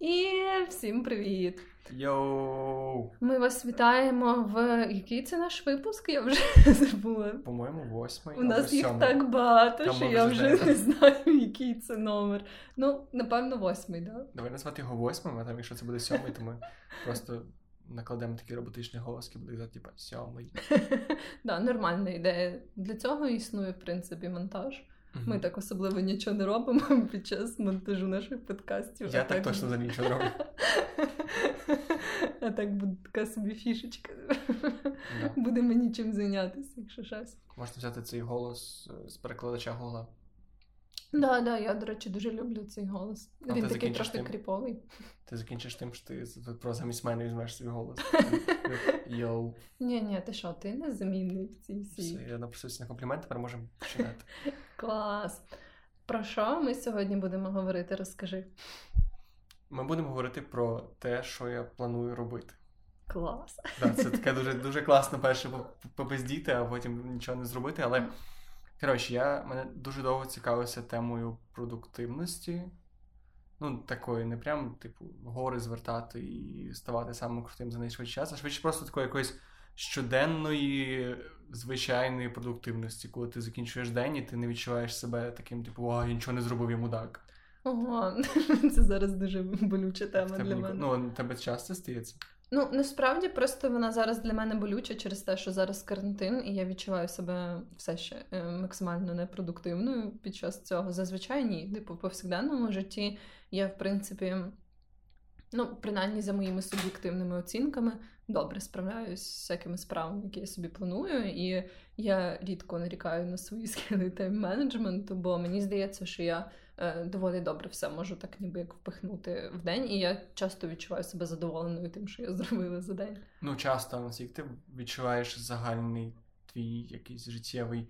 І всім привіт! Йоу! Ми вас вітаємо в який це наш випуск? Я вже забула. По-моєму, восьмий. У нас їх сьомий. так багато, Там що я вже не знаю, який це номер. Ну, напевно, восьмий, так? Да? Давай назвати його восьмим, а там, якщо це буде сьомий, то ми просто накладемо такий роботичний голос, який буде казати, типа, сьомий. Да, нормальна ідея. Для цього існує, в принципі, монтаж. Ми так особливо нічого не робимо під час монтажу наших подкастів. Я а так точно за нічого не роблю. А так буде така собі фішечка. Да. Будемо нічим зайнятися, якщо щось. Можна взяти цей голос е, з перекладача Гугла. Да, да, я, до речі, дуже люблю цей голос. А Він такий трохи тим? кріповий. Ти закінчиш тим, що ти про замість мене візьмеш свій голос. Йоу. Ні, ні, ти що, ти незамінний в цій всій. я напросився на комплімент, тепер можемо починати. Клас. Про що ми сьогодні будемо говорити? Розкажи. Ми будемо говорити про те, що я планую робити. Клас. Да, це таке дуже, дуже класно перше по- побездіти, а потім нічого не зробити. Але коротше, я мене дуже довго цікавився темою продуктивності. Ну, такої, не прям, типу, гори звертати і ставати самим крутим за найшвидший час, а швидше просто такої якоїсь щоденної, звичайної продуктивності, коли ти закінчуєш день і ти не відчуваєш себе таким, типу, о, я нічого не зробив, я мудак. Ого, це зараз дуже болюча тема тебе для мене. Ну, тебе часто стається? Ну, насправді просто вона зараз для мене болюча через те, що зараз карантин, і я відчуваю себе все ще е, максимально непродуктивною під час цього. Зазвичай ні. Типу, в повсякденному житті я, в принципі, ну, принаймні за моїми суб'єктивними оцінками, добре справляюсь з всякими справами, які я собі планую. І я рідко нарікаю на свої скили тайм-менеджменту, бо мені здається, що я доволі добре все можу так ніби як впихнути в день, і я часто відчуваю себе задоволеною тим, що я зробила за день. Ну, часто, наскільки ти відчуваєш загальний твій якийсь життєвий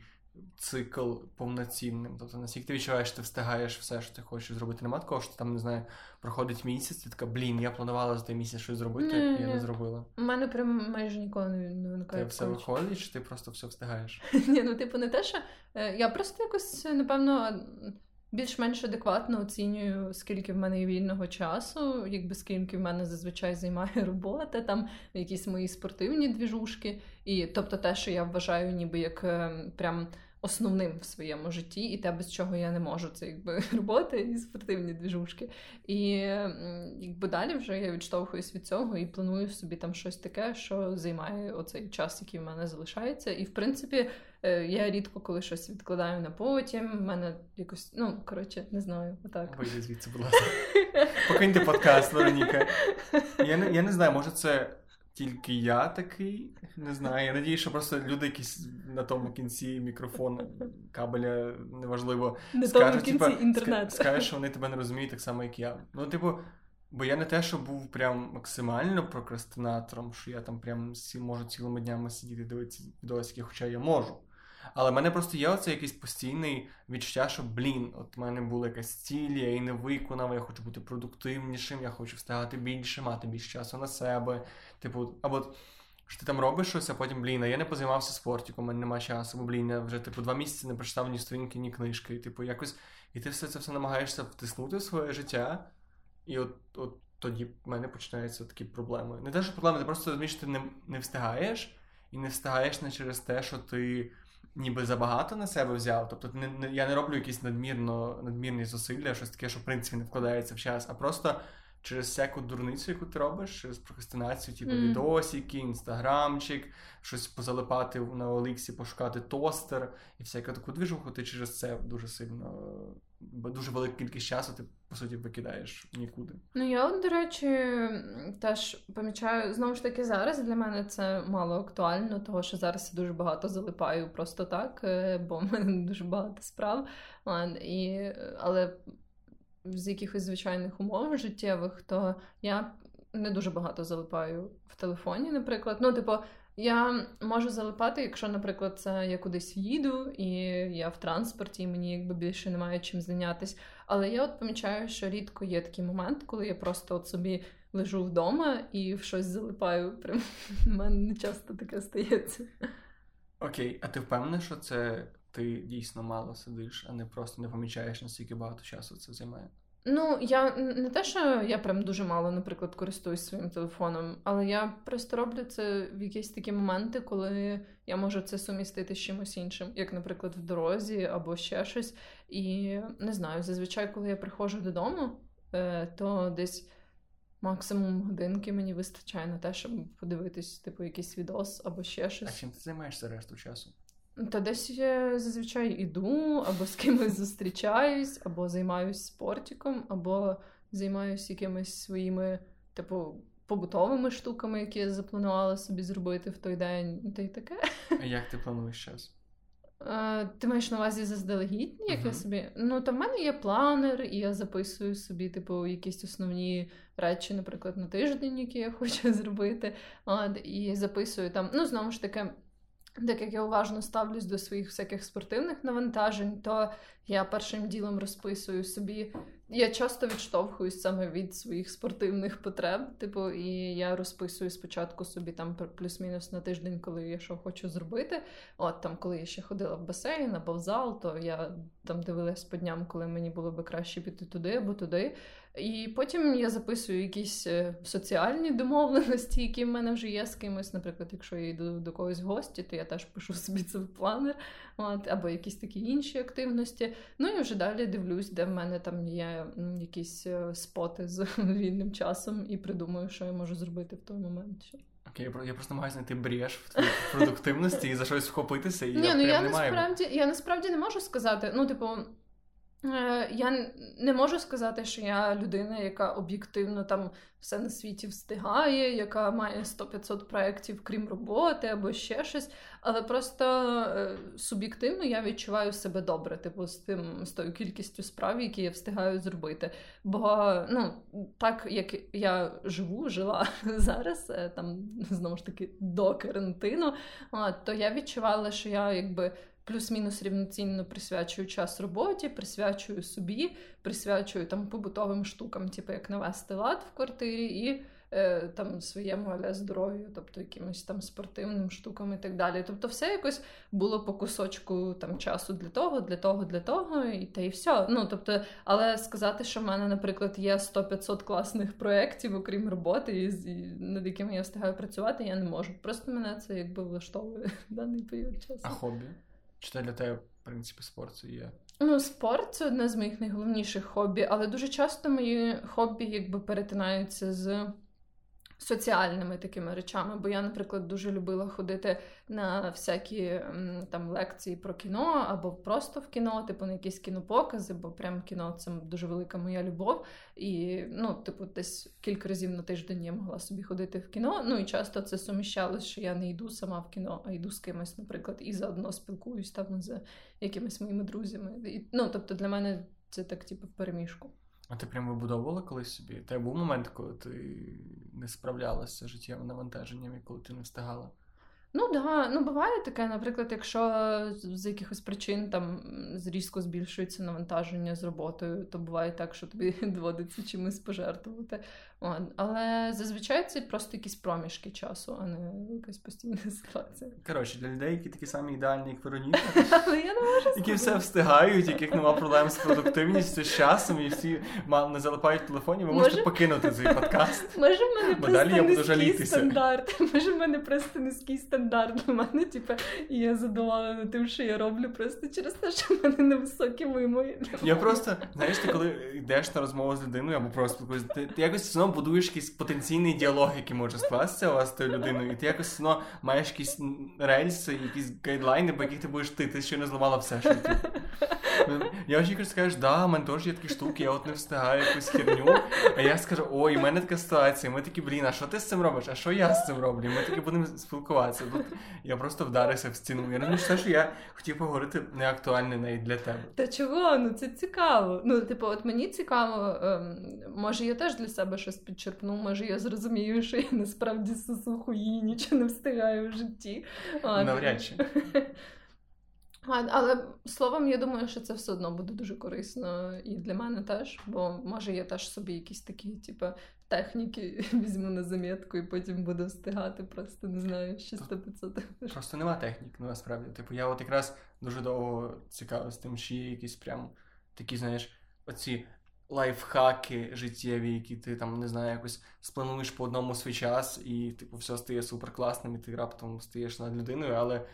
цикл повноцінним. Тобто, наскільки ти відчуваєш, ти встигаєш все, що ти хочеш зробити. Нема такого, що там, не знаю, проходить місяць, ти така, блін, я планувала за той місяць щось зробити, і я не зробила. У мене прям майже ніколи не, не Ти все виходить, чи ти просто все встигаєш? Ні, ну типу, не те, що е, я просто якось, напевно, більш-менш адекватно оцінюю, скільки в мене є вільного часу, якби скільки в мене зазвичай займає робота, там якісь мої спортивні двіжушки. І тобто те, що я вважаю ніби як е, прям основним в своєму житті, і те, без чого я не можу, це якби робота і спортивні двіжушки. І якби далі вже я відштовхуюсь від цього і планую собі там щось таке, що займає оцей час, який в мене залишається. І в принципі, я рідко коли щось відкладаю на потім. В мене якось, ну коротше, не знаю, отак. Вийди звідси, будь ласка. Покиньте подкаст, Вероніка. Я не, я не знаю, може це тільки я такий. Не знаю. Я надію, що просто люди якісь на тому кінці мікрофон, кабеля, неважливо. На тому кінці типа, інтернету. ска- Скажуть, що вони тебе не розуміють так само, як я. Ну, типу, бо я не те, що був прям максимально прокрастинатором, що я там прям можу цілими днями сидіти дивитися відосики, хоча я можу. Але в мене просто є оце якийсь постійний відчуття, що блін, от в мене була якась ціль, я її не виконав, я хочу бути продуктивнішим, я хочу встигати більше, мати більше часу на себе. Типу, або що ти там робиш щось, а потім, блін, а я не позаймався спортиком, у мене немає часу, бо блін, я вже типу два місяці не прочитав ні сторінки, ні книжки. І, типу, якось, і ти все це все намагаєшся втиснути в своє життя, і от, от тоді в мене починаються такі проблеми. Не те, що проблеми, ти просто розумієш, ти не, не встигаєш, і не встигаєш не через те, що ти ніби забагато на себе взяв. Тобто не, не, я не роблю якісь надмірно, надмірні зусилля, щось таке, що в принципі не вкладається в час, а просто через всяку дурницю, яку ти робиш, через прокрастинацію, типу mm. відосики, інстаграмчик, щось позалипати на Оліксі, пошукати тостер і всяку таку движуху, ти через це дуже сильно, дуже велика кількість часу ти по суті викидаєш нікуди. Ну, я, до речі, теж помічаю, знову ж таки, зараз для мене це мало актуально, того що зараз я дуже багато залипаю просто так, е, бо в мене дуже багато справ. І, але з якихось звичайних умов життєвих, то я не дуже багато залипаю в телефоні, наприклад. Ну, типу, я можу залипати, якщо, наприклад, це я кудись їду, і я в транспорті, і мені якби більше немає чим зайнятися. Але я от помічаю, що рідко є такий момент, коли я просто от собі лежу вдома і в щось залипаю. Прям в мене не часто таке стається. Окей, а ти впевнений, що це ти дійсно мало сидиш, а не просто не помічаєш, наскільки багато часу це займає? Ну, я не те, що я прям дуже мало, наприклад, користуюсь своїм телефоном, але я просто роблю це в якісь такі моменти, коли я можу це сумістити з чимось іншим, як, наприклад, в дорозі або ще щось. І не знаю, зазвичай, коли я приходжу додому, е, то десь максимум годинки мені вистачає на те, щоб подивитись, типу, якийсь відос або ще щось. А чим ти займаєшся решту часу? Та десь я зазвичай іду, або з кимось зустрічаюсь, або займаюсь спортиком, або займаюсь якимись своїми, типу, побутовими штуками, які я запланувала собі зробити в той день, та й таке. А як ти плануєш час? Ти маєш на увазі заздалегідь, як uh-huh. я собі. Ну, там в мене є планер, і я записую собі, типу, якісь основні речі, наприклад, на тиждень, які я хочу зробити. От, І записую там, ну, знову ж таки. Так як я уважно ставлюсь до своїх всяких спортивних навантажень, то я першим ділом розписую собі. Я часто відштовхуюсь саме від своїх спортивних потреб. Типу, і я розписую спочатку собі там плюс-мінус на тиждень, коли я що хочу зробити. От там, коли я ще ходила в басейн або в зал, то я там дивилась по дням, коли мені було би краще піти туди або туди. І потім я записую якісь е, соціальні домовленості, які в мене вже є з кимось. Наприклад, якщо я йду до когось в гості, то я теж пишу собі це в планер, от, або якісь такі інші активності. Ну і вже далі дивлюсь, де в мене там є якісь е, споти з вільним часом, і придумаю, що я можу зробити в той момент. Окей, я просто маю знайти брєш в твоїй продуктивності і за щось вхопитися. І Ні, я ну я насправді я насправді не можу сказати. Ну, типу, я не можу сказати, що я людина, яка об'єктивно там все на світі встигає, яка має 100-500 проєктів, крім роботи або ще щось. Але просто е, суб'єктивно я відчуваю себе добре, типу, з тим з тою кількістю справ, які я встигаю зробити. Бо ну, так як я живу, жила зараз, е, там знову ж таки до карантину, то я відчувала, що я якби плюс-мінус рівноцінно присвячую час роботі, присвячую собі, присвячую там побутовим штукам, типу як навести лад в квартирі, і е, там своєму але здоров'ю, тобто якимось там спортивним штукам і так далі. Тобто, все якось було по кусочку там часу для того, для того, для того, і та й все. Ну тобто, але сказати, що в мене, наприклад, є 100-500 класних проєктів, окрім роботи, і, і над якими я встигаю працювати, я не можу. Просто мене це якби влаштовує в даний період часу. А хобі? Чи це для тебе, в принципі, спорт це є? Ну, спорт це одне з моїх найголовніших хобі, але дуже часто мої хобі якби перетинаються з соціальними такими речами. Бо я, наприклад, дуже любила ходити на всякі там лекції про кіно або просто в кіно, типу на якісь кінопокази, бо прям кіно це дуже велика моя любов. І ну, типу, десь кілька разів на тиждень я могла собі ходити в кіно. Ну і часто це суміщалось, що я не йду сама в кіно, а йду з кимось, наприклад, і заодно спілкуюсь там з якимись моїми друзями. І, Ну тобто для мене це так, типу, в переміжку. А ти прям вибудовувала колись собі? Та був момент, коли ти не справлялася з життєвим навантаженням і коли ти не встигала? Ну да, ну буває таке, наприклад, якщо з якихось причин там різко збільшується навантаження з роботою, то буває так, що тобі доводиться чимось пожертвувати. Але зазвичай це просто якісь проміжки часу, а не якась постійна ситуація. Коротше, для людей, які такі самі ідеальні, як Вероніка, які все встигають, яких нема проблем з продуктивністю, з часом, і всі не залипають телефоні, ви можете покинути цей подкаст. Може, в мене просто жалітися. стандарт. Може, в мене просто низький стандарт стандарт для мене, типу, і я задоволена тим, що я роблю, просто через те, що в мене невисокі вимоги. Я просто, знаєш, ти коли йдеш на розмову з людиною або просто ти, ти якось знову будуєш якийсь потенційний діалог, який може скластися у вас з тою людиною, і ти якось знову маєш якісь рельси, якісь гайдлайни, по яких ти будеш ти, ти ще не зламала все, що ти. Я очікую, що скажеш, да, в мене теж є такі штуки, я от не встигаю якусь херню. А я скажу, ой, у мене така ситуація. Ми такі, блін, а що ти з цим робиш? А що я з цим роблю? Ми таки будемо спілкуватися. Тут я просто вдарився в стіну. Я розумію, що що я хотів поговорити, не актуальне навіть для тебе. Та чого? Ну це цікаво. Ну, типу, от мені цікаво, ем, може, я теж для себе щось підчерпну, може я зрозумію, що я насправді сосу хуї, нічого не встигаю в житті. Навряд чи. Але словом, я думаю, що це все одно буде дуже корисно і для мене теж, бо може я теж собі якісь такі, типу, техніки візьму на замітку і потім буду встигати, просто не знаю, 600-500. Просто нема технік, ну насправді. Типу, я от якраз дуже довго цікавився тим, чи є якісь прям такі, знаєш, оці лайфхаки життєві, які ти там не знаю, якось сплануєш по одному свій час, і типу все стає супер класним, і ти раптом стаєш над людиною, але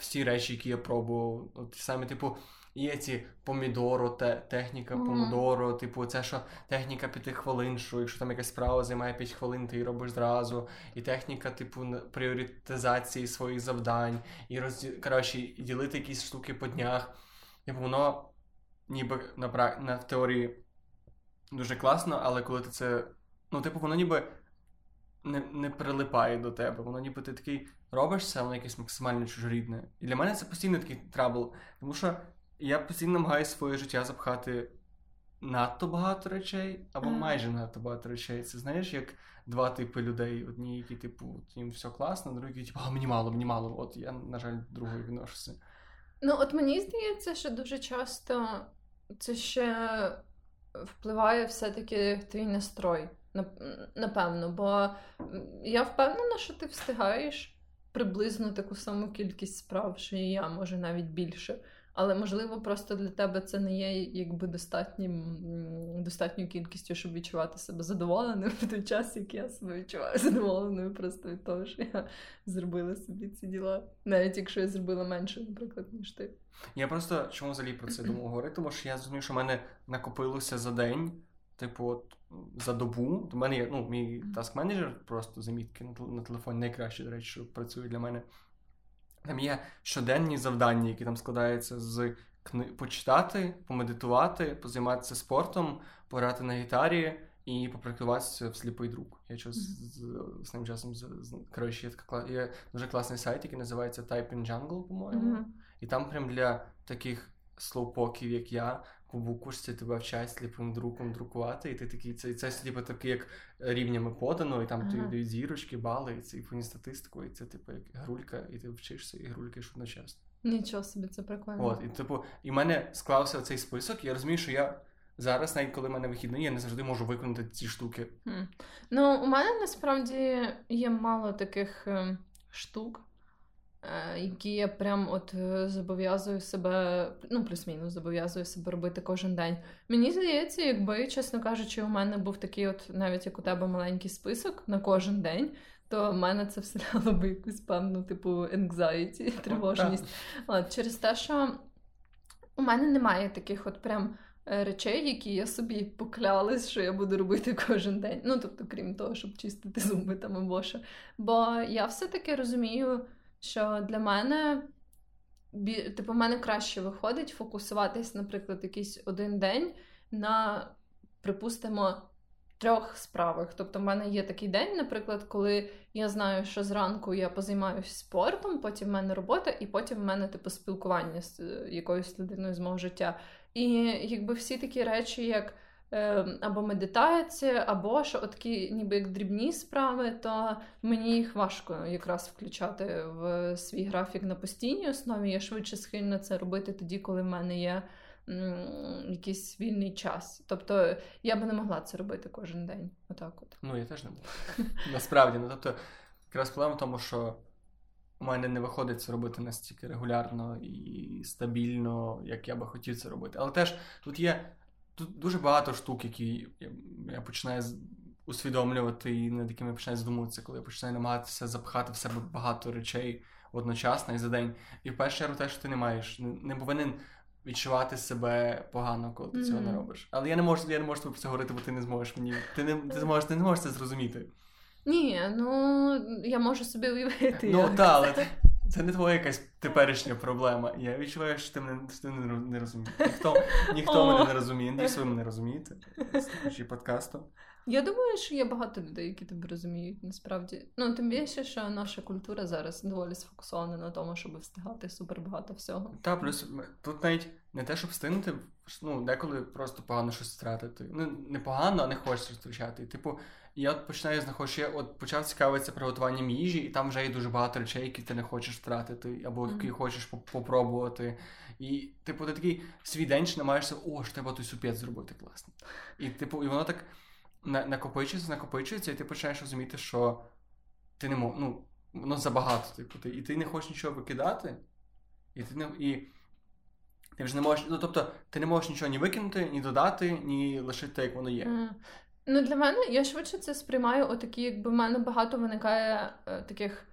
всі речі, які я пробував, от саме, типу. Є ці помідоро, те, техніка mm-hmm. помідоро, типу, це що техніка п'яти хвилин, що якщо там якась справа займає 5 хвилин, ти її робиш зразу. І техніка, типу, пріоритизації своїх завдань, і роз... коротше, ділити якісь штуки по днях. Типу, воно ніби на на в теорії дуже класно, але коли ти це. Ну, типу, воно ніби не не прилипає до тебе. Воно ніби ти такий робиш це, воно якесь максимально чужорідне. І для мене це постійно такий trouble. Тому що я постійно намагаюся своє життя запхати надто багато речей, або mm. майже надто багато речей. Це знаєш, як два типи людей. Одні, які, типу, їм все класно, другі, типу, а мені мало, мені мало. От я, на жаль, другою відношуся. Ну, от мені здається, що дуже часто це ще впливає все-таки твій настрой. Напевно, бо я впевнена, що ти встигаєш приблизно таку саму кількість справ, що і я, може навіть більше. Але можливо, просто для тебе це не є якби достатнім достатньою кількістю, щоб відчувати себе задоволеним в той час, як я себе відчуваю задоволеною просто від того, що я зробила собі ці діла, навіть якщо я зробила менше, наприклад, ніж ти. Я просто чому взагалі про це думав говорити, тому що я зрозумів, що в мене накопилося за день. Типу, от за добу. До мене є ну, мій таск менеджер просто замітки на телефоні найкраще, до речі, що працює для мене. Там є щоденні завдання, які там складаються з кни... почитати, помедитувати, позайматися спортом, пограти на гітарі і попрактикуватися в сліпий друк. Я щось mm-hmm. з, з ним часом з, з коротше, є, така, є дуже класний сайт, який називається Type in Jungle, по-моєму. Mm-hmm. І там прям для таких слоупоків, як я, по буквушці тебе вчать сліпим друком друкувати, і ти такий це це типу, таке, як рівнями подано, і там ага. тобі дають зірочки, бали, і це і повні статистику, і це типу як грулька, і ти вчишся і грулькаєш одночасно. Нічого собі, це прикольно. От, і типу, і в мене склався цей список, і я розумію, що я. Зараз, навіть коли в мене вихідний, я не завжди можу виконати ці штуки. Хм. Ну, у мене насправді є мало таких е, штук, які я прям от е, зобов'язую себе, ну, плюс-мінус, зобов'язую себе робити кожен день. Мені здається, якби, чесно кажучи, у мене був такий, от навіть як у тебе маленький список на кожен день. То в мене це вселяло би якусь певну, типу, anxiety, тривожність. От, Через те, що у мене немає таких от прям е, речей, які я собі поклялась, що я буду робити кожен день. Ну, тобто, крім того, щоб чистити зуби там або що. Бо я все-таки розумію що для мене типу, в мене краще виходить фокусуватись, наприклад, якийсь один день на, припустимо, трьох справах. Тобто, в мене є такий день, наприклад, коли я знаю, що зранку я позаймаюся спортом, потім в мене робота, і потім в мене типу спілкування з е, якоюсь людиною з мого життя. І якби всі такі речі, як або медитація, або що такі ніби як дрібні справи, то мені їх важко якраз включати в свій графік на постійній основі. Я швидше схильна це робити тоді, коли в мене є якийсь вільний час. Тобто я би не могла це робити кожен день. Отак от. Ну, я теж не можу. Насправді, ну тобто, якраз проблема в тому, що. У мене не виходить це робити настільки регулярно і стабільно, як я би хотів це робити. Але теж тут є тут дуже багато штук, які я починаю усвідомлювати і над якими я починаю задумуватися, коли я починаю намагатися запхати в себе багато речей одночасно і за день. І в першу чергу те, що ти не маєш, не повинен відчувати себе погано, коли ти mm-hmm. цього не робиш. Але я не можу я не можу тобі про це говорити, бо ти не зможеш мені. Ти не ти зможеш, ти не зможеш це зрозуміти. Ні, ну я можу собі уявити. Ну так, але це не твоя якась теперішня проблема. Я відчуваю, що ти мене ти не розумієш. Ніхто ніхто мене не розуміє. Надіюсь, ви мене розумієте. Слухачі подкасту. Я думаю, що є багато людей, які тебе розуміють насправді. Ну, тим більше, що наша культура зараз доволі сфокусована на тому, щоб встигати супер багато всього. Та, плюс тут навіть не те, щоб встигнути, ну, деколи просто погано щось втратити. Ну, не погано, а не хочеш втрачати. Типу, я от починаю знаходити, я от почав цікавитися приготуванням їжі, і там вже є дуже багато речей, які ти не хочеш втратити, або які mm-hmm. хочеш попробувати. І, типу, ти такий свій день намагаєшся, о, ж треба той супець зробити класно. І типу, і воно так накопичується, накопичується, і ти починаєш розуміти, що ти не мог, ну, воно забагато, типу, ти, і ти не хочеш нічого викидати, і ти не. І Ти вже не можеш, ну тобто, ти не можеш нічого ні викинути, ні додати, ні лишити, як воно є. Mm. Ну, для мене я швидше це сприймаю, отакі, якби в мене багато виникає е, таких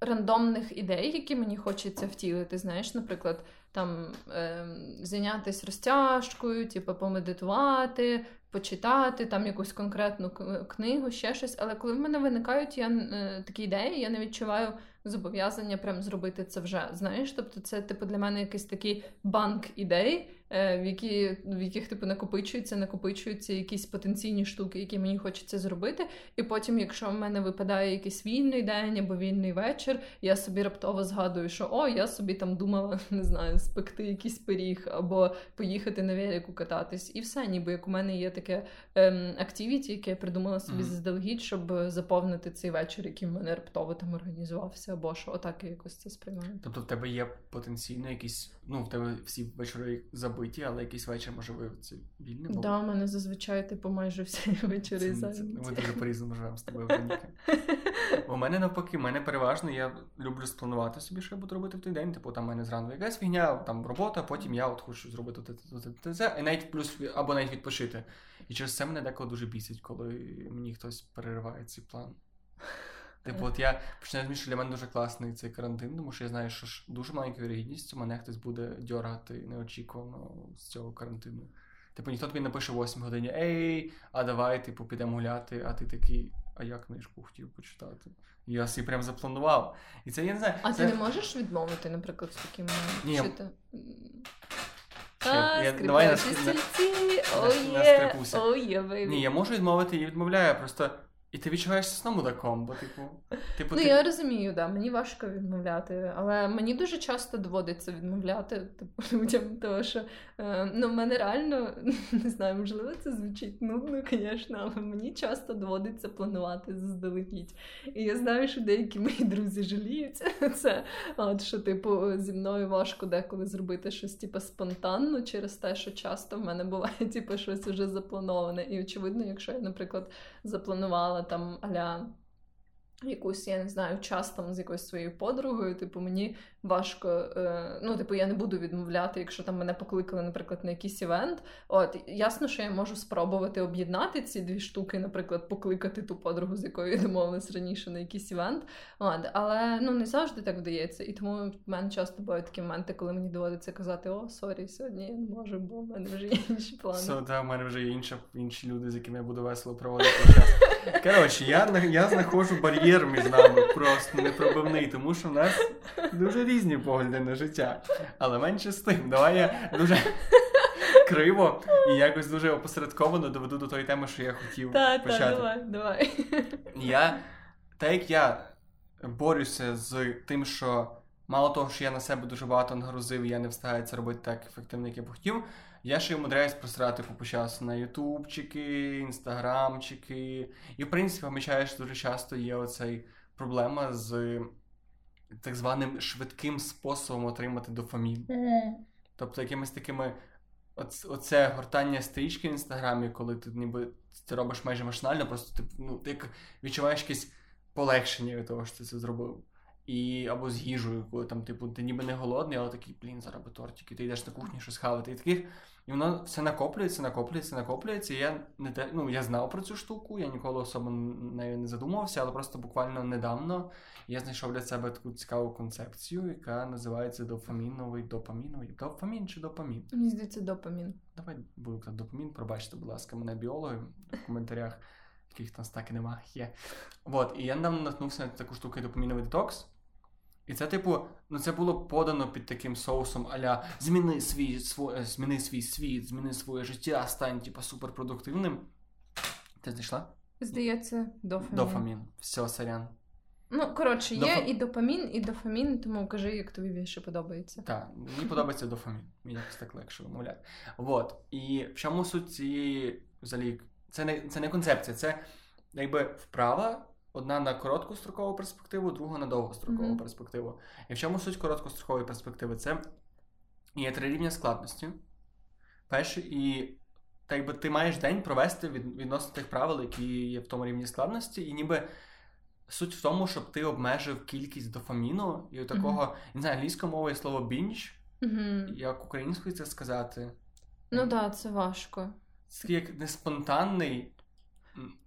рандомних ідей, які мені хочеться втілити. Знаєш, наприклад, там е, зайнятися розтяжкою, типу, помедитувати, почитати там якусь конкретну книгу, ще щось. Але коли в мене виникають я, е, такі ідеї, я не відчуваю зобов'язання прям зробити це вже. Знаєш, тобто це типу для мене якийсь такий банк ідей. Е, в які, в яких типу накопичуються, накопичуються якісь потенційні штуки, які мені хочеться зробити. І потім, якщо в мене випадає якийсь вільний день або вільний вечір, я собі раптово згадую, що о, я собі там думала, не знаю, спекти якийсь пиріг або поїхати на велику кататись, і все, ніби як у мене є таке ем, активіті, яке я придумала собі mm-hmm. заздалегідь, щоб заповнити цей вечір, який в мене раптово там організувався, або що отак я якось це сприймаю. Тобто в тебе є потенційно якісь, ну в тебе всі вечори забиті, але якийсь вечір може виявитися вільним. Так, да, у мене зазвичай типу майже всі вечори зайняті. Ми дуже по-різному живемо з тобою Вероніка. У мене навпаки, у мене переважно я люблю спланувати собі, що я буду робити в той день. Типу, там у мене зранку якась фігня, там робота, потім я от хочу зробити це, і навіть плюс або навіть відпочити. І через це мене деколи дуже бісить, коли мені хтось перериває цей план. Типу, от я починаю розуміти, що для мене дуже класний цей карантин, тому що я знаю, що ж дуже маленькою вірогідністю мене хтось буде дьоргати неочікувано з цього карантину. Типу, ніхто тобі напише в 8 годині Ей, а давай, типу, підемо гуляти, а ти такий, а я книжку хотів почитати. Я собі прям запланував. І це я не знаю. А це... ти не можеш відмовити, наприклад, з таким Ні, що ти... А, я, давай на, на, на, Ні, я можу відмовити і відмовляю. Просто і ти відчуваєшся знову мудаком, бо типу. типу Ну, ти... я розумію, да, мені важко відмовляти, але мені дуже часто доводиться відмовляти типу, людям, тому що е, ну, в мене реально не знаю, можливо, це звучить нудно, звісно, але мені часто доводиться планувати заздалегідь. І я знаю, що деякі мої друзі жаліються це, от що, типу, зі мною важко деколи зробити щось типу, спонтанно через те, що часто в мене буває типу, щось вже заплановане. І очевидно, якщо я, наприклад, запланувала там аля якусь, я не знаю, час там з якоюсь своєю подругою, типу, мені важко, е, ну, типу, я не буду відмовляти, якщо там мене покликали, наприклад, на якийсь івент. От, ясно, що я можу спробувати об'єднати ці дві штуки, наприклад, покликати ту подругу, з якою я домовилась раніше на якийсь івент. От, але ну, не завжди так вдається. І тому в мене часто бувають такі моменти, коли мені доводиться казати: О, sorry, сьогодні я не можу, бо в мене вже є інші плани. Все, да, в мене вже є інші, інші люди, з якими я буду весело проводити час. Коротше, я я знаходжу бар'єр між нами, просто непробивний, тому що в нас дуже різні погляди на життя. Але менше з тим, давай я дуже криво і якось дуже опосередковано доведу до тої теми, що я хотів та, почати. Так, давай, давай. Я, Так як я борюся з тим, що мало того, що я на себе дуже багато нагрузив, і я не встигаю це робити так ефективно, як я б хотів. Я ще й умудряюсь просирати купу часу на ютубчики, інстаграмчики. І, в принципі, помічаєш, дуже часто є оцей проблема з так званим швидким способом отримати дофамін. Mm. Тобто, якимись такими. Оце гортання стрічки в інстаграмі, коли ти ніби це робиш майже машинально, просто ти ну, ти відчуваєш якесь полегшення від того, що ти це зробив. І або з їжею, коли там, типу, ти ніби не голодний, але такий, блін, зараз би тортики, ти йдеш на кухню щось хавати. І таких, і воно все накоплюється, накоплюється, накоплюється. І я не те, ну, я знав про цю штуку, я ніколи особо нею не задумувався, але просто буквально недавно я знайшов для себе таку цікаву концепцію, яка називається дофаміновий допаміновий. Дофамін чи допамін? Мені здається, допамін. Давай буду казати допамін, пробачте, будь ласка, мене біологи в коментарях, яких там так і немає. Є. От, і я недавно наткнувся на таку штуку допаміновий детокс. І це, типу, ну це було подано під таким соусом аля зміни свій свій, е, зміни свій світ, зміни своє життя, стань, типу, суперпродуктивним. Ти знайшла? Здається, дофамін. Дофамін. Все, сорян. Ну, коротше, є Доф... і допамін, і дофамін, тому кажи, як тобі більше подобається. Так, мені подобається дофамін. Мені якось так легше вимовляти. Вот. І в чому суть цієї взагалі? Це не це не концепція, це якби вправа Одна на короткострокову перспективу, друга на довгострокову mm-hmm. перспективу. І в чому суть короткострокової перспективи? Це є три рівня складності. Перший, і так якби ти маєш день провести від, відносно тих правил, які є в тому рівні складності, і ніби суть в тому, щоб ти обмежив кількість дофаміну і такого, mm-hmm. не знаю, англійською мовою слово бінч, Угу. Як українською це сказати? Ну так, да, це важко. Це як не.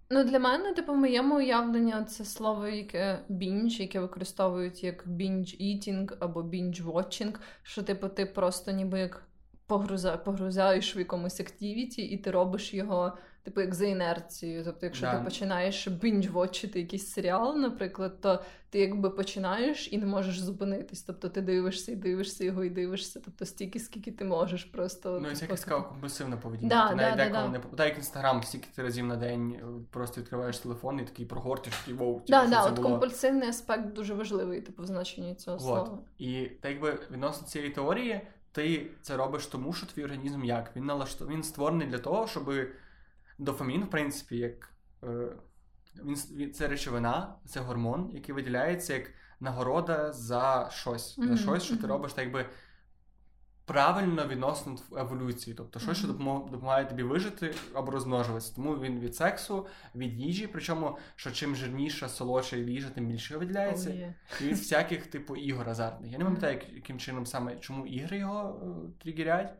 Ну, для мене, типу, моєму уявленні це слово, яке бінж, яке використовують як бінж ітінг або бінж вотчинг що, типу, ти просто ніби як погруза, погрузаєш в якомусь активіті, і ти робиш його, типу, як за інерцією. Тобто, якщо Да. ти починаєш бінж-вотчити якийсь серіал, наприклад, то ти якби починаєш і не можеш зупинитись. Тобто ти дивишся і дивишся його, і дивишся. Тобто стільки, скільки ти можеш просто. Ну, і це якась компульсивна поведінка. Да, ти навіть да, деколи да. не так як інстаграм, стільки ти разів на день е, просто відкриваєш телефон і такий прогортиш, такий воу, типу, Да, да, от було. компульсивний аспект дуже важливий, типу, в значенні цього слова. І так якби відносно цієї теорії, ти це робиш тому, що твій організм як? Він налаштов... він створений для того, щоб дофамін, в принципі, як е... він... це речовина, це гормон, який виділяється як нагорода за щось. Мгм, За щось, що ти робиш так якби. Правильно відносно еволюції, тобто щось, що допомагає тобі вижити або розмножуватися. Тому він від сексу, від їжі, причому що чим жирніша, солодша їжа, тим більше виділяється. О, є. І від всяких типу ігор азартних. Я не пам'ятаю, яким чином саме чому ігри його е, тригерять.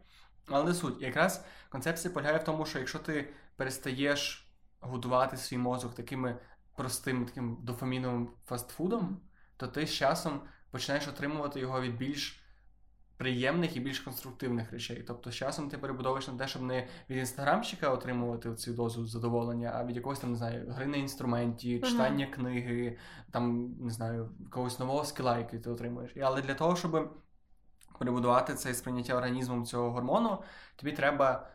Але не суть. Якраз концепція полягає в тому, що якщо ти перестаєш годувати свій мозок такими простим таким дофаміновим фастфудом, то ти з часом починаєш отримувати його від більш приємних і більш конструктивних речей. Тобто з часом ти перебудовуєш на те, щоб не від інстаграмщика отримувати цю дозу задоволення, а від якогось там не знаю, гри на інструменті, читання книги, там не знаю, якогось нового скіла, який ти отримуєш. Але для того, щоб перебудувати це сприйняття організмом цього гормону, тобі треба.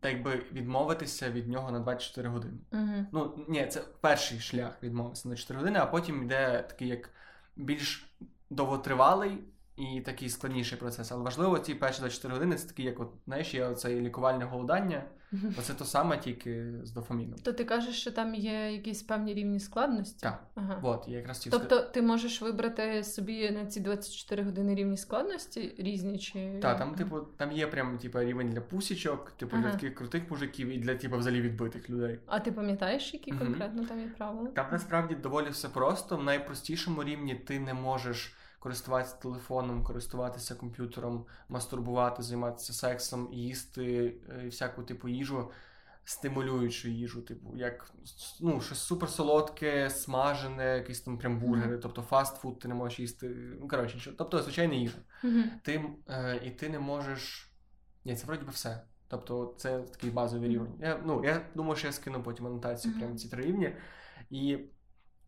Так якби відмовитися від нього на 24 години. Мгм. Ну, ні, це перший шлях відмовитися на 4 години, а потім йде такий як більш довготривалий і такий складніший процес. Але важливо, ці перші 24 години це такий, як от, знаєш, є оце лікувальне голодання, оце то саме тільки з дофаміном. То ти кажеш, що там є якісь певні рівні складності? Так. Ага. От, я якраз хотів Тобто ти можеш вибрати собі на ці 24 години рівні складності різні чи. Так, там, типу, там є прям типу, рівень для пусічок, типу, для Ага. таких крутих мужиків і для типу, взагалі відбитих людей. А ти пам'ятаєш, які конкретно там є правила? Там насправді доволі все просто. В найпростішому рівні ти не можеш користуватися телефоном, користуватися комп'ютером, мастурбувати, займатися сексом, їсти е, всяку типу їжу, стимулюючу їжу, типу, як ну, щось суперсолодке, смажене, якісь там прям бургери, тобто фастфуд ти не можеш їсти. Ну, коротше, що, тобто звичайна їжа. Мгм. Ти, е, і ти не можеш. Ні, це вроді би все. Тобто це такий базовий рівень. Я, ну, я думаю, що я скину потім анотацію прямо ці три рівні. І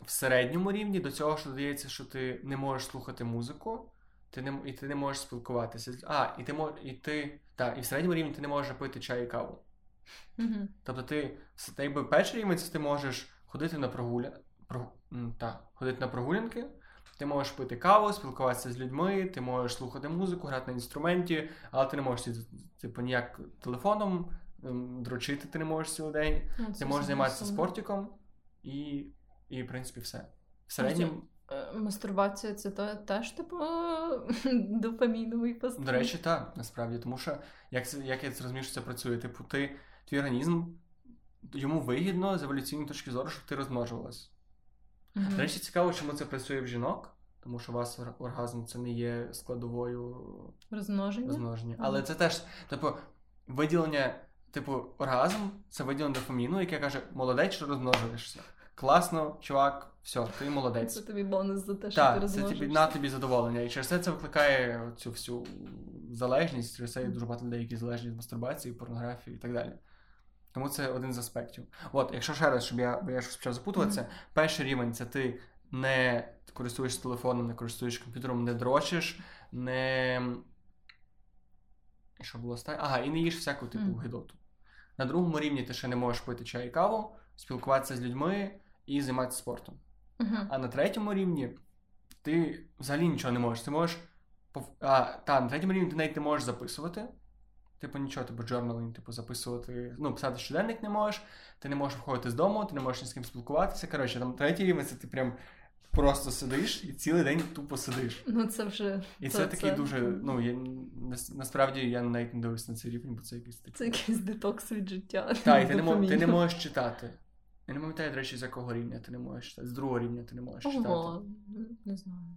в середньому рівні до цього ж додається, що ти не можеш слухати музику, ти не, і ти не можеш спілкуватися. А, і ти мож, і ти. Так, і в середньому рівні ти не можеш пити чай і каву. Мгм. Тобто ти, якби перший рівень це ти можеш ходити на прогуля... Про... та, ходити на прогулянки, ти можеш пити каву, спілкуватися з людьми, ти можеш слухати музику, грати на інструменті, але ти не можеш типу, ніяк телефоном, ем, дрочити ти не можеш цілий день. Ну, Ти можеш займатися спортиком і, і в принципі, все. В середньому, Е, Мастурбація це то, теж типу дофаміновий пастиль. до речі, так, насправді, тому що як, як я зрозумів, що це працює? Типу, ти, твій організм, йому вигідно з еволюційної точки зору, щоб ти розмножувалась. Мгм. До речі, цікаво, чому це працює в жінок, тому що у вас оргазм це не є складовою Розмноження. розмноження. Мгм. Але це теж, типу, виділення, типу, оргазм це виділення дофаміну, яке каже, молодець, що розмножуєшся. Класно, чувак, все, ти Це молодець. тобі бонус за те, що ти Так, це тобі на тобі задоволення. І через це це викликає цю всю залежність, через це є дуже багато людей, які залежні від мастурбації, порнографії і так далі. Тому це один з аспектів. От, якщо ще раз, щоб я, бо я щось почав запутуватися, перший рівень це ти не користуєшся телефоном, не користуєшся комп'ютером, не дрочиш, не. Що було останнє? Ага, і не їш всяку типу Мгм. гидоту. На другому рівні ти ще не можеш пити чай і каву, спілкуватися з людьми і займатися спортом. Мгм. А на третьому рівні ти взагалі нічого не можеш. Ти можеш. А, та, на третьому рівні ти навіть не можеш записувати. Типу нічого, типу journaling, типу записувати. Ну, писати щоденник не можеш, ти не можеш виходити з дому, ти не можеш ні з ким спілкуватися. Коротше, там третій рівень це ти прям просто сидиш і цілий день тупо сидиш. Ну це вже. І це, такий дуже. Ну, я, насправді я навіть не дивився на цей рівень, бо це якийсь такий. Це якийсь детокс від життя. Так, і ти не, ти не можеш читати. Я не пам'ятаю, до речі, з якого рівня ти не можеш читати. З другого рівня ти не можеш читати. Ого, не знаю.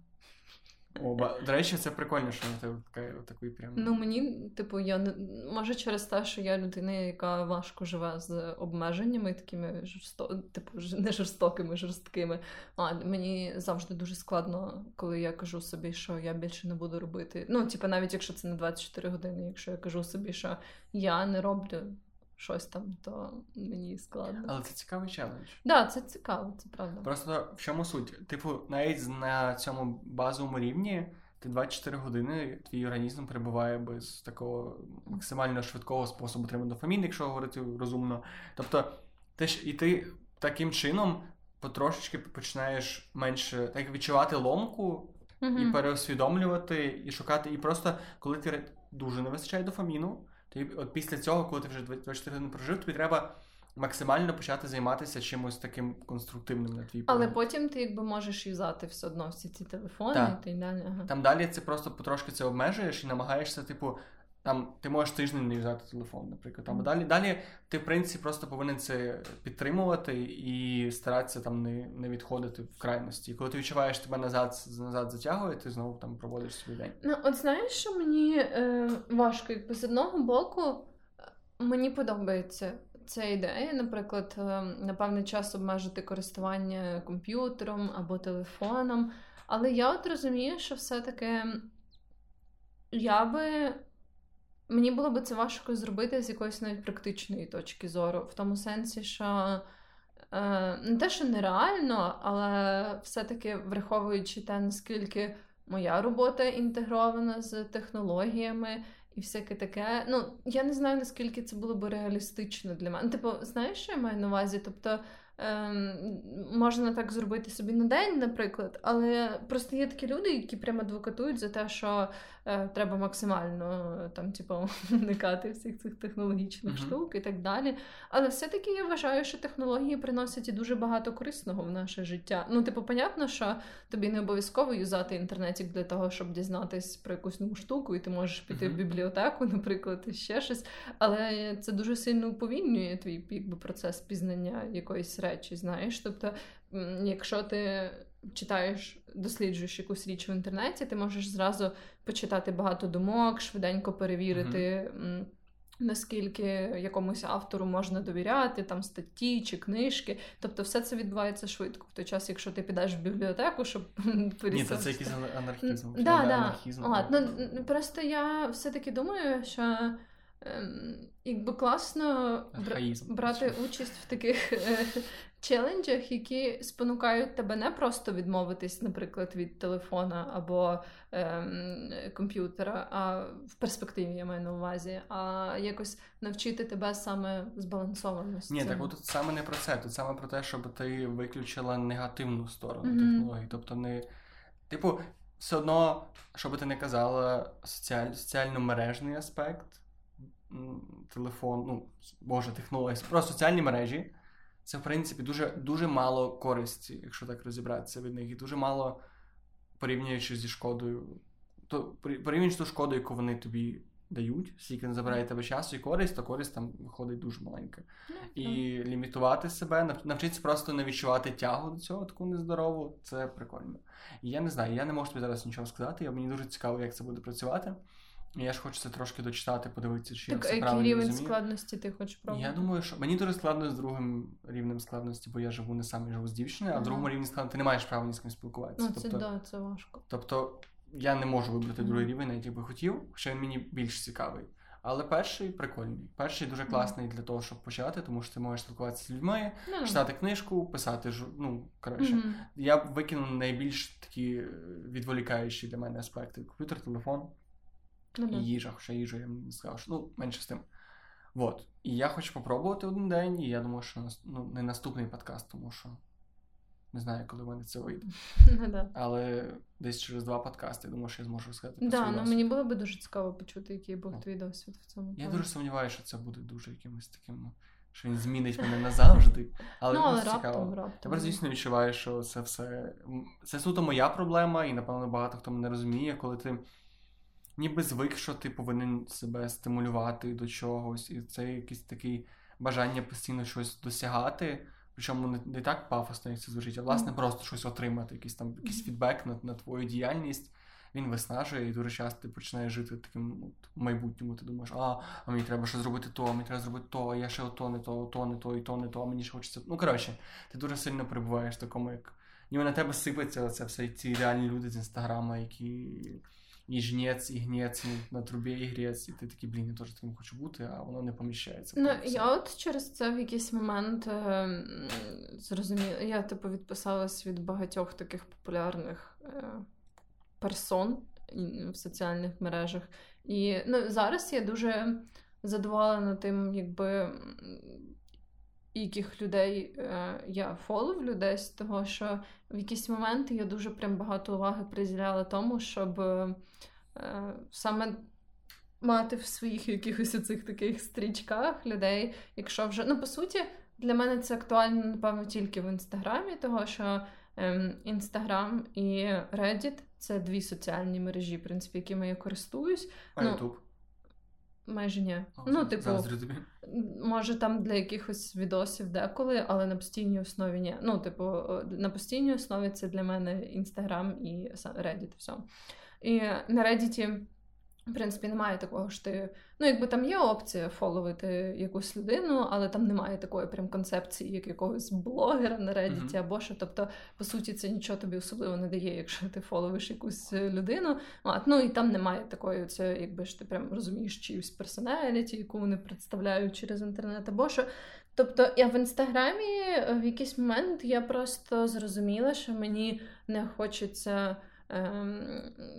Оба. До речі, це прикольно, що на тебе така такий прям. Ну мені, типу, я не може через те, що я людина, яка важко живе з обмеженнями, такими жорсто... типу, не жорстокими, жорсткими. А мені завжди дуже складно, коли я кажу собі, що я більше не буду робити. Ну, типу, навіть якщо це не 24 години, якщо я кажу собі, що я не роблю щось там, то мені складно. Але це цікавий челендж. Так, да, це цікаво, це правда. Просто в чому суть? Типу, навіть на цьому базовому рівні ти 24 години твій організм перебуває без такого максимально швидкого способу отримати дофамін, якщо говорити розумно. Тобто, ти ж і ти таким чином потрошечки починаєш менше так відчувати ломку. І переусвідомлювати, і шукати. І просто коли ти дуже не вистачає дофаміну, ти от після цього, коли ти вже 24 години прожив, тобі треба максимально почати займатися чимось таким конструктивним на твій погляд. Але потім ти якби можеш юзати все одно всі ці телефони так. і далі. Ага. Там далі це просто потрошки це обмежуєш і намагаєшся, типу, там ти можеш тиждень не взяти телефон, наприклад. Там, далі далі ти, в принципі, просто повинен це підтримувати і старатися там не не відходити в крайності. І коли ти відчуваєш тебе назад назад затягує, ти знову там проводиш свій день. Ну, от знаєш, що мені е, важко, якби з одного боку, мені подобається. Ця ідея, наприклад, е, на певний час обмежити користування комп'ютером або телефоном. Але я от розумію, що все-таки я би Мені було би це важко зробити з якоїсь навіть практичної точки зору, в тому сенсі, що е, не те, що нереально, але все-таки враховуючи те, наскільки моя робота інтегрована з технологіями і всяке таке. Ну, я не знаю, наскільки це було б реалістично для мене. Типу, знаєш, що я маю на увазі? Тобто. Ем, можна так зробити собі на день, наприклад, але просто є такі люди, які прямо адвокатують за те, що е, треба максимально там, типу, уникати всіх цих технологічних uh-huh. штук і так далі. Але все-таки я вважаю, що технології приносять і дуже багато корисного в наше життя. Ну, типу, понятно, що тобі не обов'язково юзати інтернетик для того, щоб дізнатись про якусь нову штуку, і ти можеш піти uh-huh. в бібліотеку, наприклад, і ще щось. Але це дуже сильно уповільнює твій якби, процес пізнання якоїсь речі, знаєш. Тобто, якщо ти читаєш, досліджуєш якусь річ в інтернеті, ти можеш зразу почитати багато думок, швиденько перевірити. Mm-hmm. Наскільки якомусь автору можна довіряти, там статті чи книжки. Тобто все це відбувається швидко. В той час, якщо ти підеш в бібліотеку, щоб Ні, це, це якийсь анархізм. Да, да. анархізм. Ну, Просто я все-таки думаю, що якби класно Архаїзм. брати участь в таких е, челенджах, які спонукають тебе не просто відмовитись, наприклад, від телефона або е, комп'ютера, а в перспективі я маю на увазі, а якось навчити тебе саме збалансованості. Ні, так от тут саме не про це. Тут саме про те, щоб ти виключила негативну сторону mm-hmm. технологій. Тобто, не типу, все одно, що би ти не казала, соціаль... соціально-мережний аспект телефон, ну, боже, технології, просто соціальні мережі. Це, в принципі, дуже дуже мало користі, якщо так розібратися від них, і дуже мало порівнюючи зі шкодою. То порівнюючи ту шкоду, яку вони тобі дають, скільки не забирає тебе часу і користь, то користь там виходить дуже маленька. Mm-hmm. І лімітувати себе, навчитися просто не відчувати тягу до цього таку нездорову, це прикольно. І я не знаю, я не можу тобі зараз нічого сказати. Мені дуже цікаво, як це буде працювати. Я ж хочу це трошки дочитати, подивитися, чи так, я правильно який рівень розумію. складності ти хочеш пробувати? Я думаю, що мені дуже складно з другим рівнем складності, бо я живу не сам, я живу з дівчиною, а ага. в другому рівні складності ти не маєш права ні з ким спілкуватися. Ну, це тобто, да, це важко. Тобто я не можу вибрати mm-hmm. другий рівень, навіть якби хотів, хоча він мені більш цікавий. Але перший прикольний. Перший дуже класний mm-hmm. для того, щоб почати, тому що ти можеш спілкуватися з людьми, mm-hmm. читати книжку, писати ну, коротше. Я викинув найбільш такі відволікаючі для мене аспекти: комп'ютер, телефон. Mm-hmm. І їжа, хоча їжу я не сказав, що ну, менше з тим. Вот. І я хочу попробувати один день, і я думаю, що ну, не наступний подкаст, тому що не знаю, коли в мене це вийде. Ну Але десь через два подкасти, я думаю, що я зможу сказати. Так, да, ну мені було би дуже цікаво почути, який був твій досвід в цьому. Я дуже сумніваюся, що це буде дуже якимось таким. Що він змінить мене назавжди. Але, ну, але раптом, цікаво. раптом. Тепер, звісно, відчуваю, що це все. Це суто моя проблема, і, напевно, багато хто мене розуміє, коли ти ніби звик, що ти повинен себе стимулювати до чогось, і це якесь таке бажання постійно щось досягати. Причому не, не так пафосно, як це звучить, а власне mm. просто щось отримати, якийсь там якийсь фідбек на, на твою діяльність. він виснажує і дуже часто ти починаєш жити таким от, в майбутньому. Ти думаєш, а, а мені треба ще зробити то, мені треба зробити то, а я ще ото не то, то не то, і то не то, а мені ще хочеться. Ну коротше, ти дуже сильно перебуваєш в такому, як ніби на тебе сипеться це все ці реальні люди з інстаграма, які і жнець, і гнець, і на трубі і грець, і ти такий, блін, я теж таким хочу бути, а воно не поміщається. Ну, я от через це в якийсь момент е, зрозуміла, я типу відписалась від багатьох таких популярних е, персон в соціальних мережах. І ну, зараз я дуже задоволена тим, якби. Яких людей е, я фоловлю десь, того що в якісь моменти я дуже прям багато уваги приділяла тому, щоб е, саме мати в своїх якихось оцих таких стрічках людей, якщо вже. Ну, по суті, для мене це актуально, напевно, тільки в інстаграмі, того що інстаграм і Reddit це дві соціальні мережі, в принципі, якими я користуюсь. А ну, YouTube? Майже ні. О, ну, типу, може там для якихось відосів деколи, але на постійній основі ні. Ну, типу, на постійній основі це для мене інстаграм і Reddit. все. І на Reddit, в принципі, немає такого що ти. Ну, якби там є опція фоловити якусь людину, але там немає такої прям концепції, як якогось блогера на Reddit mm-hmm. або що. Тобто, по суті, це нічого тобі особливо не дає, якщо ти фоловиш якусь людину. А, ну і там немає такої, це якби ж ти прям розумієш чиюсь персоналіті, яку вони представляють через інтернет або що. Тобто я в інстаграмі в якийсь момент я просто зрозуміла, що мені не хочеться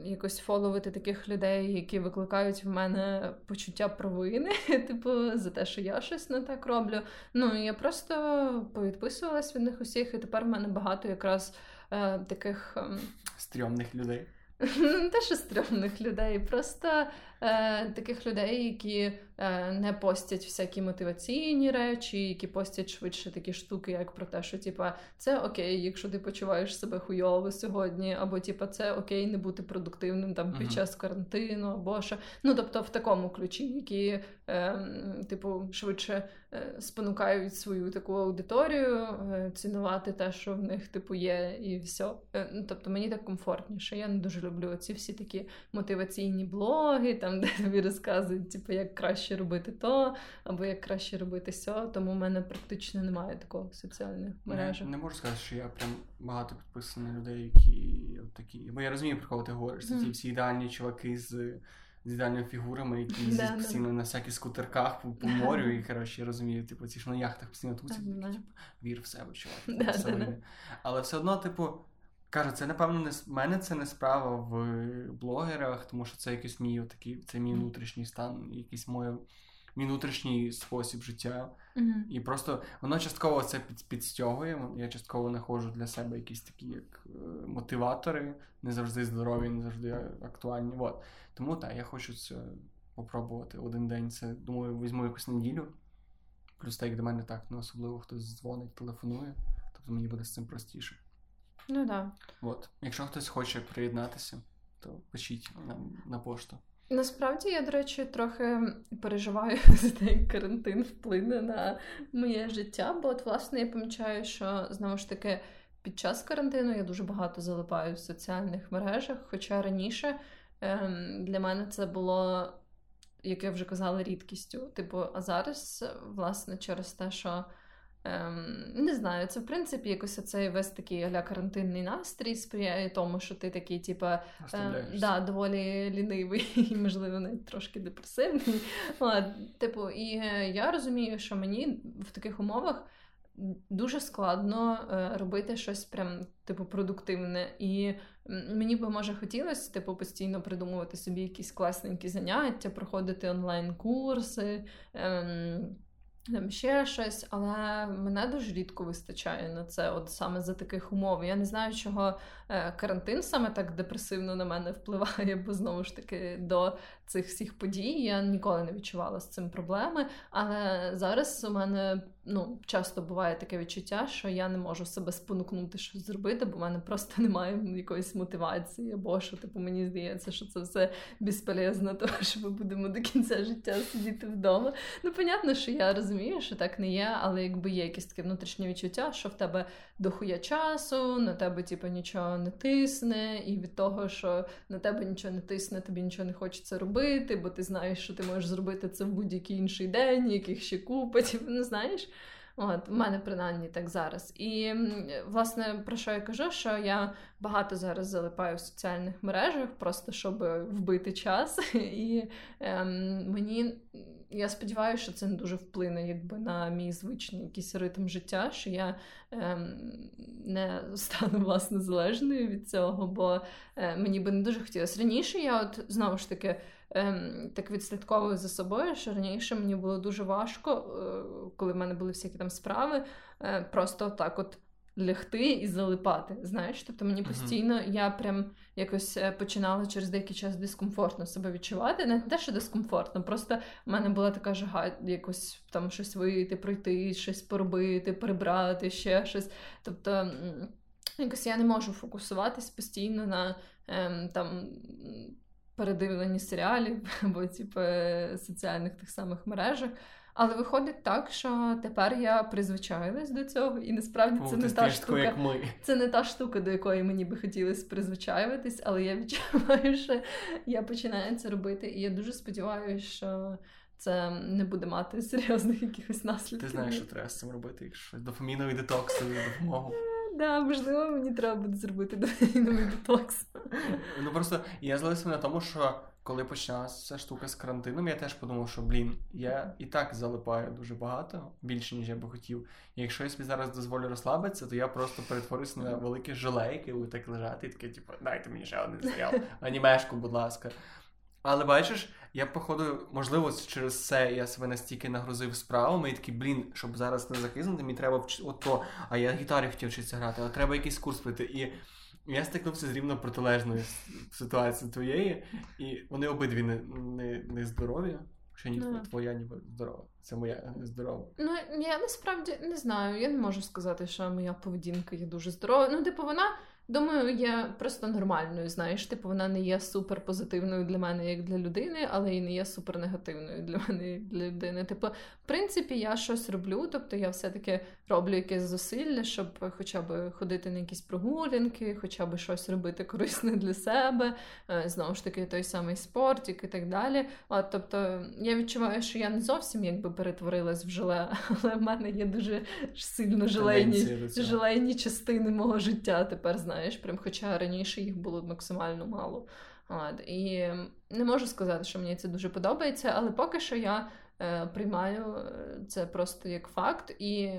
якось фоловити таких людей, які викликають в мене почуття провини, типу, за те, що я щось не так роблю. Ну я просто повідписувалась від них усіх, і тепер в мене багато якраз е, таких ем... стрьомних людей. Не те, що стрьомних людей, просто е, таких людей, які е, не постять всякі мотиваційні речі, які постять швидше такі штуки, як про те, що типа це окей, якщо ти почуваєш себе хуйово сьогодні, або типа це окей, не бути продуктивним там під час карантину, або що. Ну тобто в такому ключі, які, е, типу, швидше е, спонукають свою таку аудиторію, е, цінувати те, що в них типу є, і все. Ну, тобто мені так комфортніше. Я не дуже люблю ці всі такі мотиваційні блоги там, де тобі розказують, типу, як краще робити то, або як краще робити сьо. Тому в мене практично немає такого в соціальних мережах. Не, не можу сказати, що я прям багато підписаний людей, які от такі. Бо я розумію, про кого ти говориш. Це ті всі ідеальні чуваки з. З ідеальними фігурами, які їздять yeah, постійно yeah. на всяких скутерках по, по морю, і коротше, я розумію, типу, ці ж на яхтах постійно тусять, yeah, типу, вір в себе, чувак. Все Але все одно, типу, Кажу, це напевно не мене це не справа в блогерах, тому що це якийсь мій такий, це мій внутрішній стан, якийсь моє, мій внутрішній спосіб життя. Mm-hmm. І просто воно частково це під, підстягує. Я частково знаходжу для себе якісь такі як е, мотиватори, не завжди здорові, не завжди актуальні. От. Тому так, я хочу це попробувати один день. Це думаю, візьму якусь неділю. Плюс так як до мене так, не особливо хтось дзвонить, телефонує, тобто мені буде з цим простіше. Ну да. От. Якщо хтось хоче приєднатися, то пишіть нам на пошту. Насправді я, до речі, трохи переживаю за те, як карантин вплине на моє життя, бо от, власне, я помічаю, що знову ж таки під час карантину я дуже багато залипаю в соціальних мережах, хоча раніше ем, для мене це було, як я вже казала, рідкістю. Типу, а зараз, власне, через те, що. Ем, Не знаю, це в принципі якось оцей весь такий аля карантинний настрій сприяє тому, що ти такий, типа, е, да, доволі лінивий і, можливо, навіть трошки депресивний. Типу, і е, я розумію, що мені в таких умовах. Дуже складно е, робити щось прям типу продуктивне, і мені би може хотілося типу постійно придумувати собі якісь класненькі заняття, проходити онлайн-курси. Е, там ще щось, але мене дуже рідко вистачає на це, от саме за таких умов. Я не знаю, чого е, карантин саме так депресивно на мене впливає, бо знову ж таки до цих всіх подій я ніколи не відчувала з цим проблеми. Але зараз у мене ну, часто буває таке відчуття, що я не можу себе спонукнути щось зробити, бо в мене просто немає якоїсь мотивації, або що типу мені здається, що це все безполезно, тому що ми будемо до кінця життя сидіти вдома. Ну, понятно, що я розумію, що так не є, але якби є якесь таке внутрішнє відчуття, що в тебе дохуя часу, на тебе типу, нічого не тисне, і від того, що на тебе нічого не тисне, тобі нічого не хочеться робити, бо ти знаєш, що ти можеш зробити це в будь-який інший день, яких ще купить, не знаєш. От, в мене принаймні так зараз. І власне про що я кажу, що я багато зараз залипаю в соціальних мережах, просто щоб вбити час. І ем, мені я сподіваюся, що це не дуже вплине якби на мій звичний якийсь ритм життя, що я ем, не стану власне залежною від цього, бо е, мені би не дуже хотілося. Раніше я от знову ж таки ем, так відслідковую за собою, що раніше мені було дуже важко, е, коли в мене були всякі там справи, е, просто так от лягти і залипати. Знаєш, тобто мені постійно я прям якось е, починала через деякий час дискомфортно себе відчувати. Не те, що дискомфортно, просто в мене була така жага якось там щось вийти, пройти, щось поробити, прибрати, ще щось. Тобто. Якось я не можу фокусуватись постійно на ем, там передивленні серіалів або типу, соціальних тих самих мережах. Але виходить так, що тепер я призвичаїлась до цього, і насправді О, це не та штука, як ми. це не та штука, до якої мені би хотілося призвичаюватись, але я відчуваю, що я починаю це робити, і я дуже сподіваюся, що це не буде мати серйозних якихось наслідків. Ти знаєш, що треба з цим робити, якщо дофаміновий детокс тобі допомогу. Да, можливо, мені треба буде зробити дофаміновий детокс. Ну просто я злився на тому, що коли почалася ця штука з карантином, я теж подумав, що блін, я і так залипаю дуже багато, більше ніж я би хотів. І якщо я собі зараз дозволю розслабитися, то я просто перетворюся на велике желе, яке буде так лежати, і таке, типу, дайте мені ще один серіал, анімешку, будь ласка. Але бачиш, я, походу, можливо, через це я себе настільки нагрузив справами, і такий, блін, щоб зараз не закиснути, мені треба вч... ото, а я гітарі хотів вчитися грати, але треба якийсь курс пройти. І я стикнувся з рівно протилежною ситуацією твоєї, і вони обидві не не, не здорові. Що ні, mm. твоя ніби здорова. Це моя здорова. Ну я насправді не знаю. Я не можу сказати, що моя поведінка є дуже здорова. Ну, типу, вона Думаю, є просто нормальною. Знаєш, типу, вона не є супер позитивною для мене, як для людини, але і не є супер негативною для мене як для людини. Типу, в принципі, я щось роблю, тобто я все-таки роблю якесь зусилля, щоб хоча б ходити на якісь прогулянки, хоча б щось робити корисне для себе, е, знову ж таки, той самий спортик і так далі. От, Тобто, я відчуваю, що я не зовсім якби перетворилась в желе, але в мене є дуже сильно желейні, желейні частини мого життя тепер знаєш знаєш, прям хоча раніше їх було максимально мало. От, І не можу сказати, що мені це дуже подобається, але поки що я е, приймаю е, це просто як факт. І,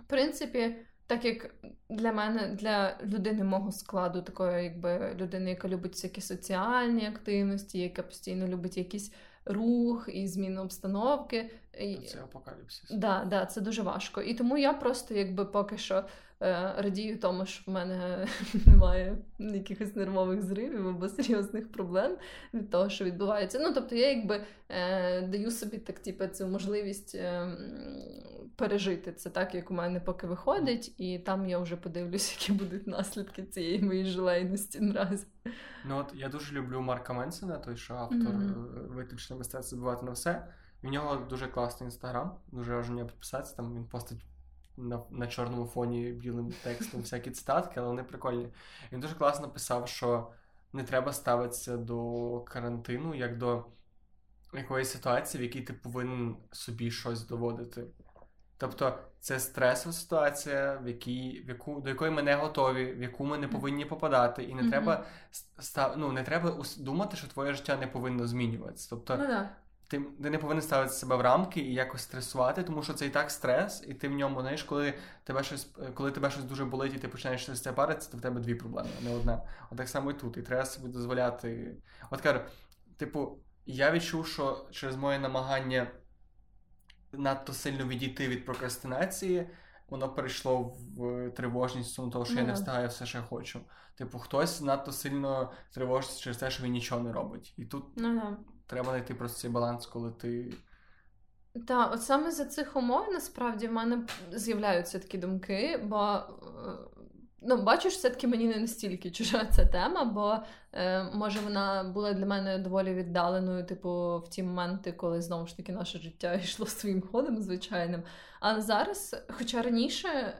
в принципі, так як для мене, для людини мого складу, такої, якби людини, яка любить всякі соціальні активності, яка постійно любить якісь рух і зміну обстановки. Це апокаліпсис. Да, да, це дуже важко. І тому я просто якби поки що е, радію тому, що в мене немає якихось нервових зривів або серйозних проблем від того, що відбувається. Ну, тобто, я якби е, даю собі так, типу, цю можливість е, пережити це так, як у мене поки виходить, і там я вже подивлюсь, які будуть наслідки цієї моєї желейності наразі. Ну от я дуже люблю Марка Менсена, той, що автор mm-hmm. виключно мистецтво забувати на все. В нього дуже класний інстаграм, дуже раджу нього підписатися. Там він постить на на чорному фоні білим текстом всякі цитатки, але вони прикольні. Він дуже класно писав, що не треба ставитися до карантину як до якоїсь ситуації, в якій ти повинен собі щось доводити. Тобто це стресова ситуація, в якій, в яку, до якої ми не готові, в яку ми не повинні попадати, і не mm-hmm. треба ну, не треба думати, що твоє життя не повинно змінюватися. Тобто mm-hmm. Ти, ти не повинен ставити себе в рамки і якось стресувати, тому що це і так стрес, і ти в ньому знаєш, коли тебе щось, коли тебе щось дуже болить, і ти починаєш з це паритися, то в тебе дві проблеми, а не одна. От так само і тут. І треба собі дозволяти. От кажу, типу, я відчув, що через моє намагання надто сильно відійти від прокрастинації, воно перейшло в тривожність стосовно того, що mm-hmm. я не встигаю все, що я хочу. Типу, хтось надто сильно тривожиться через те, що він нічого не робить. І тут mm-hmm. Треба знайти просто цей баланс, коли ти Так, от саме за цих умов насправді в мене з'являються такі думки, бо е, ну, бачиш, все-таки мені не настільки чужа ця тема, бо е, може вона була для мене доволі віддаленою, типу, в ті моменти, коли знову ж таки наше життя йшло своїм ходом звичайним. Але зараз, хоча раніше,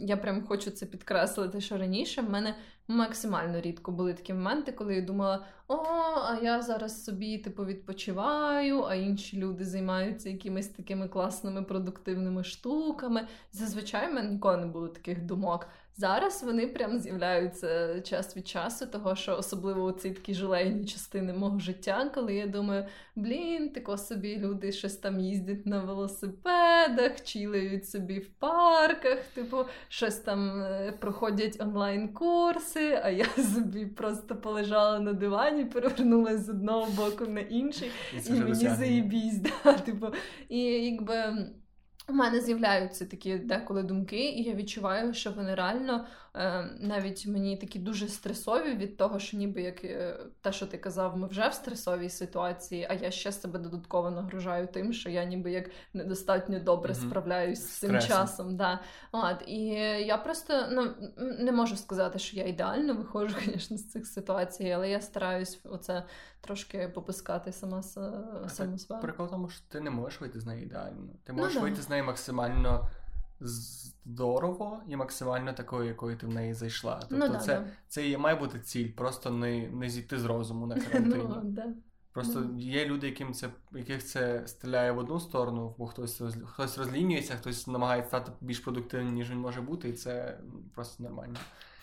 я прям хочу це підкреслити, що раніше в мене максимально рідко були такі моменти, коли я думала, о, а я зараз собі типу відпочиваю, а інші люди займаються якимись такими класними продуктивними штуками. Зазвичай в мене ніколи не було таких думок. Зараз вони прям з'являються час від часу, того що особливо ці такі жилейні частини мого життя, коли я думаю, блін, тако собі люди щось там їздять на велосипедах, чілають собі в парках, типу, щось там е, проходять онлайн-курси, а я собі просто полежала на дивані, перевернулася з одного боку на інший, і, і мені заїбісь. Да, типу, І якби. У мене з'являються такі деколи думки, і я відчуваю, що вони реально навіть мені такі дуже стресові від того, що ніби як е, те, що ти казав, ми вже в стресовій ситуації, а я ще себе додатково нагружаю тим, що я ніби як недостатньо добре mm-hmm. справляюсь з цим Стресом. часом. Да. От, І я просто ну, не можу сказати, що я ідеально виходжу, звісно, з цих ситуацій, але я стараюсь оце трошки попускати сама саму себе. Прикол тому, що ти не можеш вийти з неї ідеально. Ти можеш ну, вийти да. з неї максимально здорово і максимально такою, якою ти в неї зайшла. Ну тобто, ну, це да. це і має бути ціль, просто не не зійти з розуму на карантині. Ну, да. Просто mm. є люди, яким це яких це стріляє в одну сторону, бо хтось хтось розлінюється, хтось намагається стати більш продуктивним, ніж він може бути, і це просто нормально.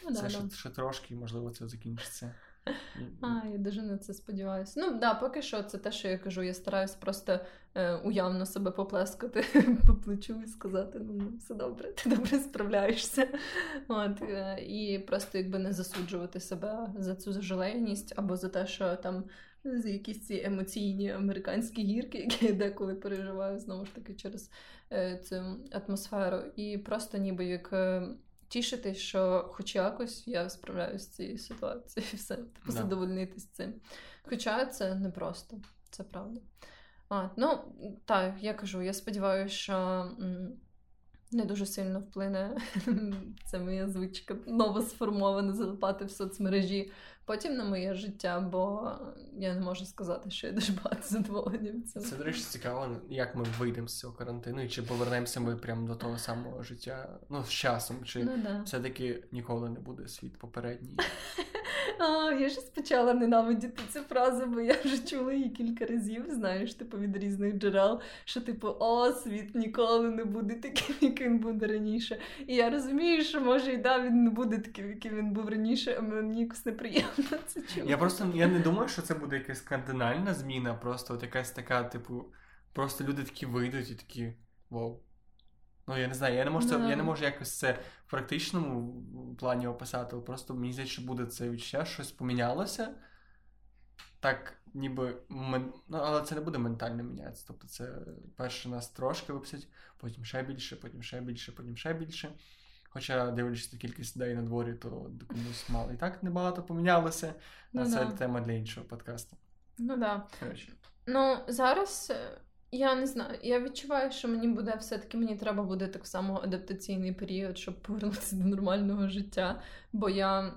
Ну, це да, ще, ще трошки, можливо, це закінчиться. А, я дуже на це сподіваюся. Ну, да, поки що, це те, що я кажу. Я стараюсь просто е, уявно себе поплескати по плечу і сказати: ну, ну, все добре, ти добре справляєшся. От, е, І просто якби не засуджувати себе за цю зажалейність або за те, що там. Якісь ці емоційні американські гірки, які я деколи переживаю знову ж таки через е, цю атмосферу. І просто ніби як тішитись, що хоч якось я справляюся з цією ситуацією, все, типу, задовольнитись цим. Хоча це непросто, це правда. А, Ну, так, я кажу, я сподіваюся, що не дуже сильно вплине це моя звичка новосформована залипати в соцмережі потім на моє життя, бо я не можу сказати, що я дуже багато задоволення від цього. Це, до речі, цікаво, як ми вийдемо з цього карантину, і чи повернемося ми прямо до того самого життя ну, з часом, чи ну, да. все-таки ніколи не буде світ попередній. А, Я ж почала ненавидіти цю фразу, бо я вже чула її кілька разів, знаєш, типу від різних джерел, що, типу, о, світ ніколи не буде таким, яким буде раніше. І я розумію, що може і да, він не буде таким, яким він був раніше, а мені якось неприємно це чути. Я просто я не думаю, що це буде якась кардинальна зміна, просто от якась така, типу, просто люди такі вийдуть і такі вау. Ну, я не знаю, я не можу це, я не можу якось це в практичному плані описати, просто мені здається, що буде це відчуття, щось помінялося. Так, ніби мен... ну, але це не буде ментально мінятися. Тобто, це перше нас трошки випустять, потім ще більше, потім ще більше, потім ще більше. Хоча, дивлячись на кількість людей на дворі, то комусь мало і так небагато помінялося. Ну, це да. тема для іншого подкасту. Ну так. Да. Ну, зараз я не знаю, я відчуваю, що мені буде все-таки мені треба буде так само адаптаційний період, щоб повернутися до нормального життя. Бо я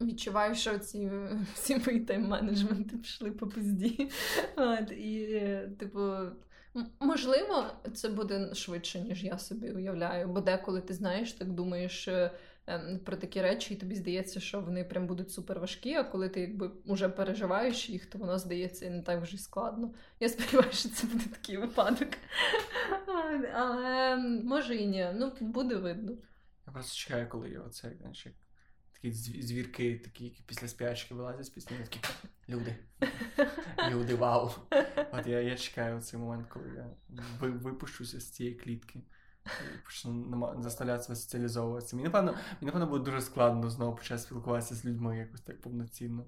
відчуваю, що ці всі мої тайм-менеджменти пішли по пизді. І, типу, можливо, це буде швидше, ніж я собі уявляю. Бо деколи ти знаєш, так думаєш. Ем, про такі речі, і тобі здається, що вони прям будуть супер важкі, а коли ти якби вже переживаєш їх, то воно здається не так вже складно. Я сподіваюся, що це буде такий випадок. Але може і ні. Ну, буде видно. Я просто чекаю, коли оце, знаєш, як такі звірки, такі, які після спячки вилазять з пісні, такі люди. Люди, вау! От я я чекаю цей момент, коли я випущуся з цієї клітки почну заставляти себе соціалізовуватися. Мені напевно, мені напевно буде дуже складно знову почати спілкуватися з людьми якось так повноцінно.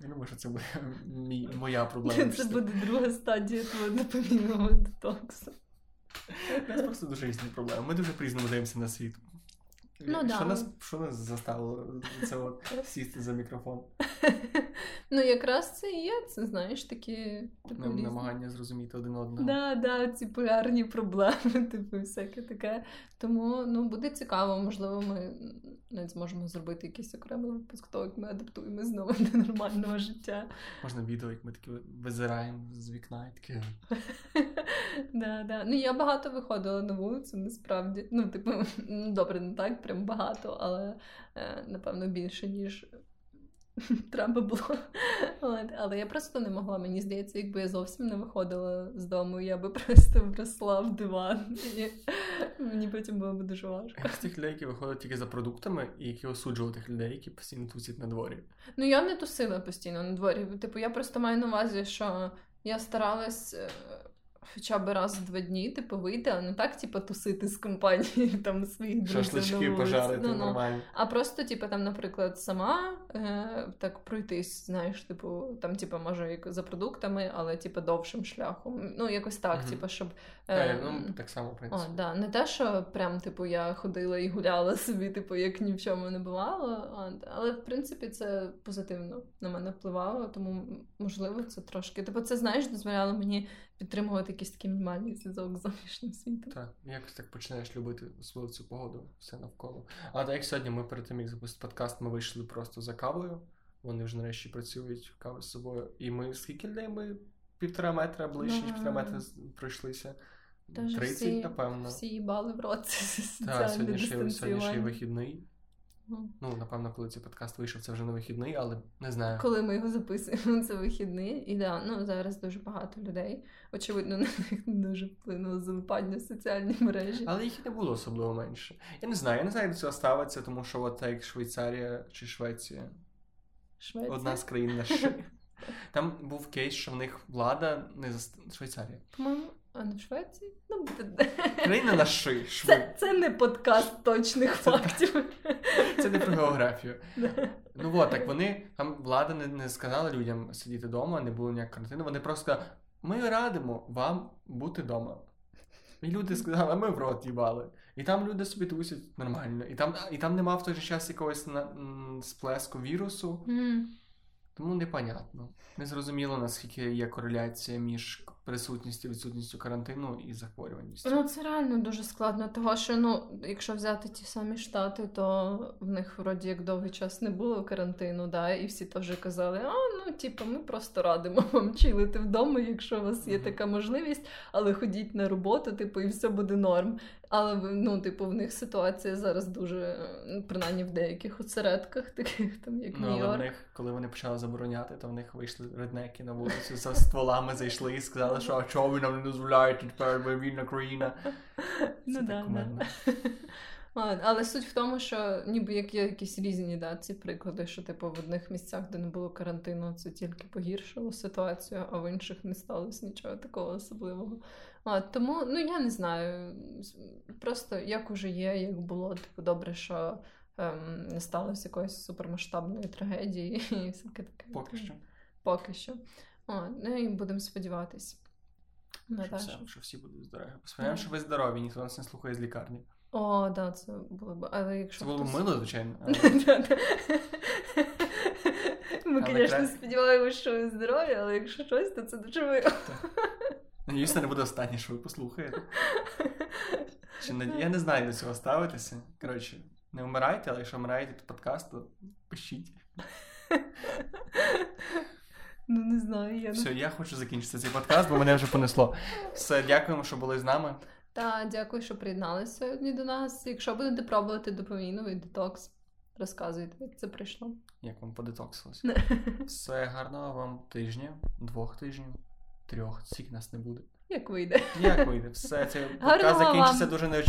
Я думаю, що це буде мій, моя проблема. Це буде друга стадія твого допомінного детоксу. У нас просто дуже різні проблеми. Ми дуже по-різному дивимося на світ. Ну, що, да. нас що нас заставило це от сісти за мікрофон? Ну, якраз це і є, це знаєш такі типу, Намагання зрозуміти один одного. Да, да, ці полярні проблеми, типу, всяке таке. Тому ну, буде цікаво, можливо, ми навіть зможемо зробити якийсь окремий випуск того, як ми адаптуємо знову до нормального життя. Можна відео, як ми такі визираємо з вікна і таке. Да, да. Ну, я багато виходила на вулицю, насправді. Ну, типу, ну, добре, не так, прям багато, але е, напевно більше, ніж треба було. От. Але я просто не могла. Мені здається, якби я зовсім не виходила з дому, я би просто вросла в диван. І мені потім було б дуже важко. З тих людей, які виходять тільки за продуктами, і які осуджували тих людей, які постійно тусять на дворі. Ну, я не тусила постійно на дворі. Типу, я просто маю на увазі, що я старалась. Хоча б раз в два дні, типу, вийти, а не так, типу, тусити з компанією там своїх друзів. Шашлички пожарити Ну, ну. нормально. А просто, типу, там, наприклад, сама е, так пройтись, знаєш, типу, там, типу, може, як за продуктами, але типу довшим шляхом. Ну, якось так, Мгм. типу, щоб. Та, Е, ну, так само, в о, да. Не те, що прям, типу, я ходила і гуляла собі, типу, як ні в чому не бувало. От. Але в принципі це позитивно на мене впливало, тому можливо це трошки. Типу, це знаєш, дозволяло мені підтримувати якийсь такий мінімальний зв'язок з зовнішнім світом. Так, якось так починаєш любити свою цю погоду, все навколо. А так як сьогодні ми перед тим, як запустити подкаст, ми вийшли просто за кавою. Вони вже нарешті працюють кави з собою. І ми скільки людей ми півтора метра ближче, ніж півтора метра пройшлися. Тож 30, всі, напевно. всі їбали в рот Так, сьогодні ще, сьогодні ще й вихідний. Ну. Ну, напевно, коли цей подкаст вийшов, це вже не вихідний, але не знаю. Коли ми його записуємо, це вихідний. І да, ну зараз дуже багато людей. Очевидно, на них дуже вплинуло залипання в соціальні мережі. Але їх і не було особливо менше. Я не знаю, я не знаю, як до цього ставиться, тому що от як Швейцарія чи Швеція, Швеція. одна з країн на ши. Там був кейс, що в них влада не за Швейцарія. По-моєму, а не в Швеції? Ну, буде. Країна на ши. Шви. Це, це не подкаст точних фактів. Це не про географію. Ну от, так вони там влада не, не сказала людям сидіти вдома, не було ніякого карантину. Вони просто сказали, ми радимо вам бути вдома. І люди сказали, а ми в рот їбали. І там люди собі тусять нормально. І там, і там нема в той же час якогось на, м, сплеску вірусу. М. Тому непонятно. Не зрозуміло, наскільки є кореляція між присутністю відсутністю карантину і захворюваністю. Ну, це реально дуже складно, того що ну, якщо взяти ті самі штати, то в них вроді як довгий час не було карантину, да, і всі теж казали, а ну, типу, ми просто радимо вам чилити вдома, якщо у вас є така можливість, але ходіть на роботу, типу, і все буде норм. Але ну, типу, в них ситуація зараз дуже, ну, принаймні в деяких осередках, таких там як Ну, але в них, коли вони почали забороняти, то в них вийшли реднеки на вулицю за стволами зайшли і сказали, що а чого ви нам не дозволяєте тепер ми вільна країна. Ну, да, да. А, Але суть в тому, що ніби як є якісь різні да, ці приклади, що типу в одних місцях, де не було карантину, це тільки погіршило ситуацію, а в інших не сталося нічого такого особливого. А, тому ну я не знаю. Просто як уже є, як було, типу, добре, що ем, не сталося якоїсь супермасштабної трагедії і всяке таке. Поки що. Поки що. О, ну і будемо сподіватись. На Що, все, що- всі будуть здорові. Сподіваємося, що ви здорові, ніхто нас не слухає з лікарні. О, да, це було б. Але якщо Це було б хтось- мило, звичайно. Ми, звісно, сподіваємося, що ви здорові, але якщо щось, то це дуже мило. Надіюсь, не буде останнє, що ви послухаєте. Чи Я не знаю до цього ставитися. Коротше, не вмирайте, але якщо вмираєте під подкаст, то пишіть. Ну, не знаю, я Все, не. я хочу закінчити цей подкаст, бо мене вже понесло. Все, дякуємо, що були з нами. Та дякую, що приєдналися сьогодні до нас. Якщо будете пробувати допаміновий детокс, розказуйте, як це прийшло. Як вам подетоксилось? Все гарного вам тижня, двох тижнів, трьох. Стільки нас не буде. Як вийде. Як вийде? Все, цей подкаст закінчиться вам. дуже неочікувано.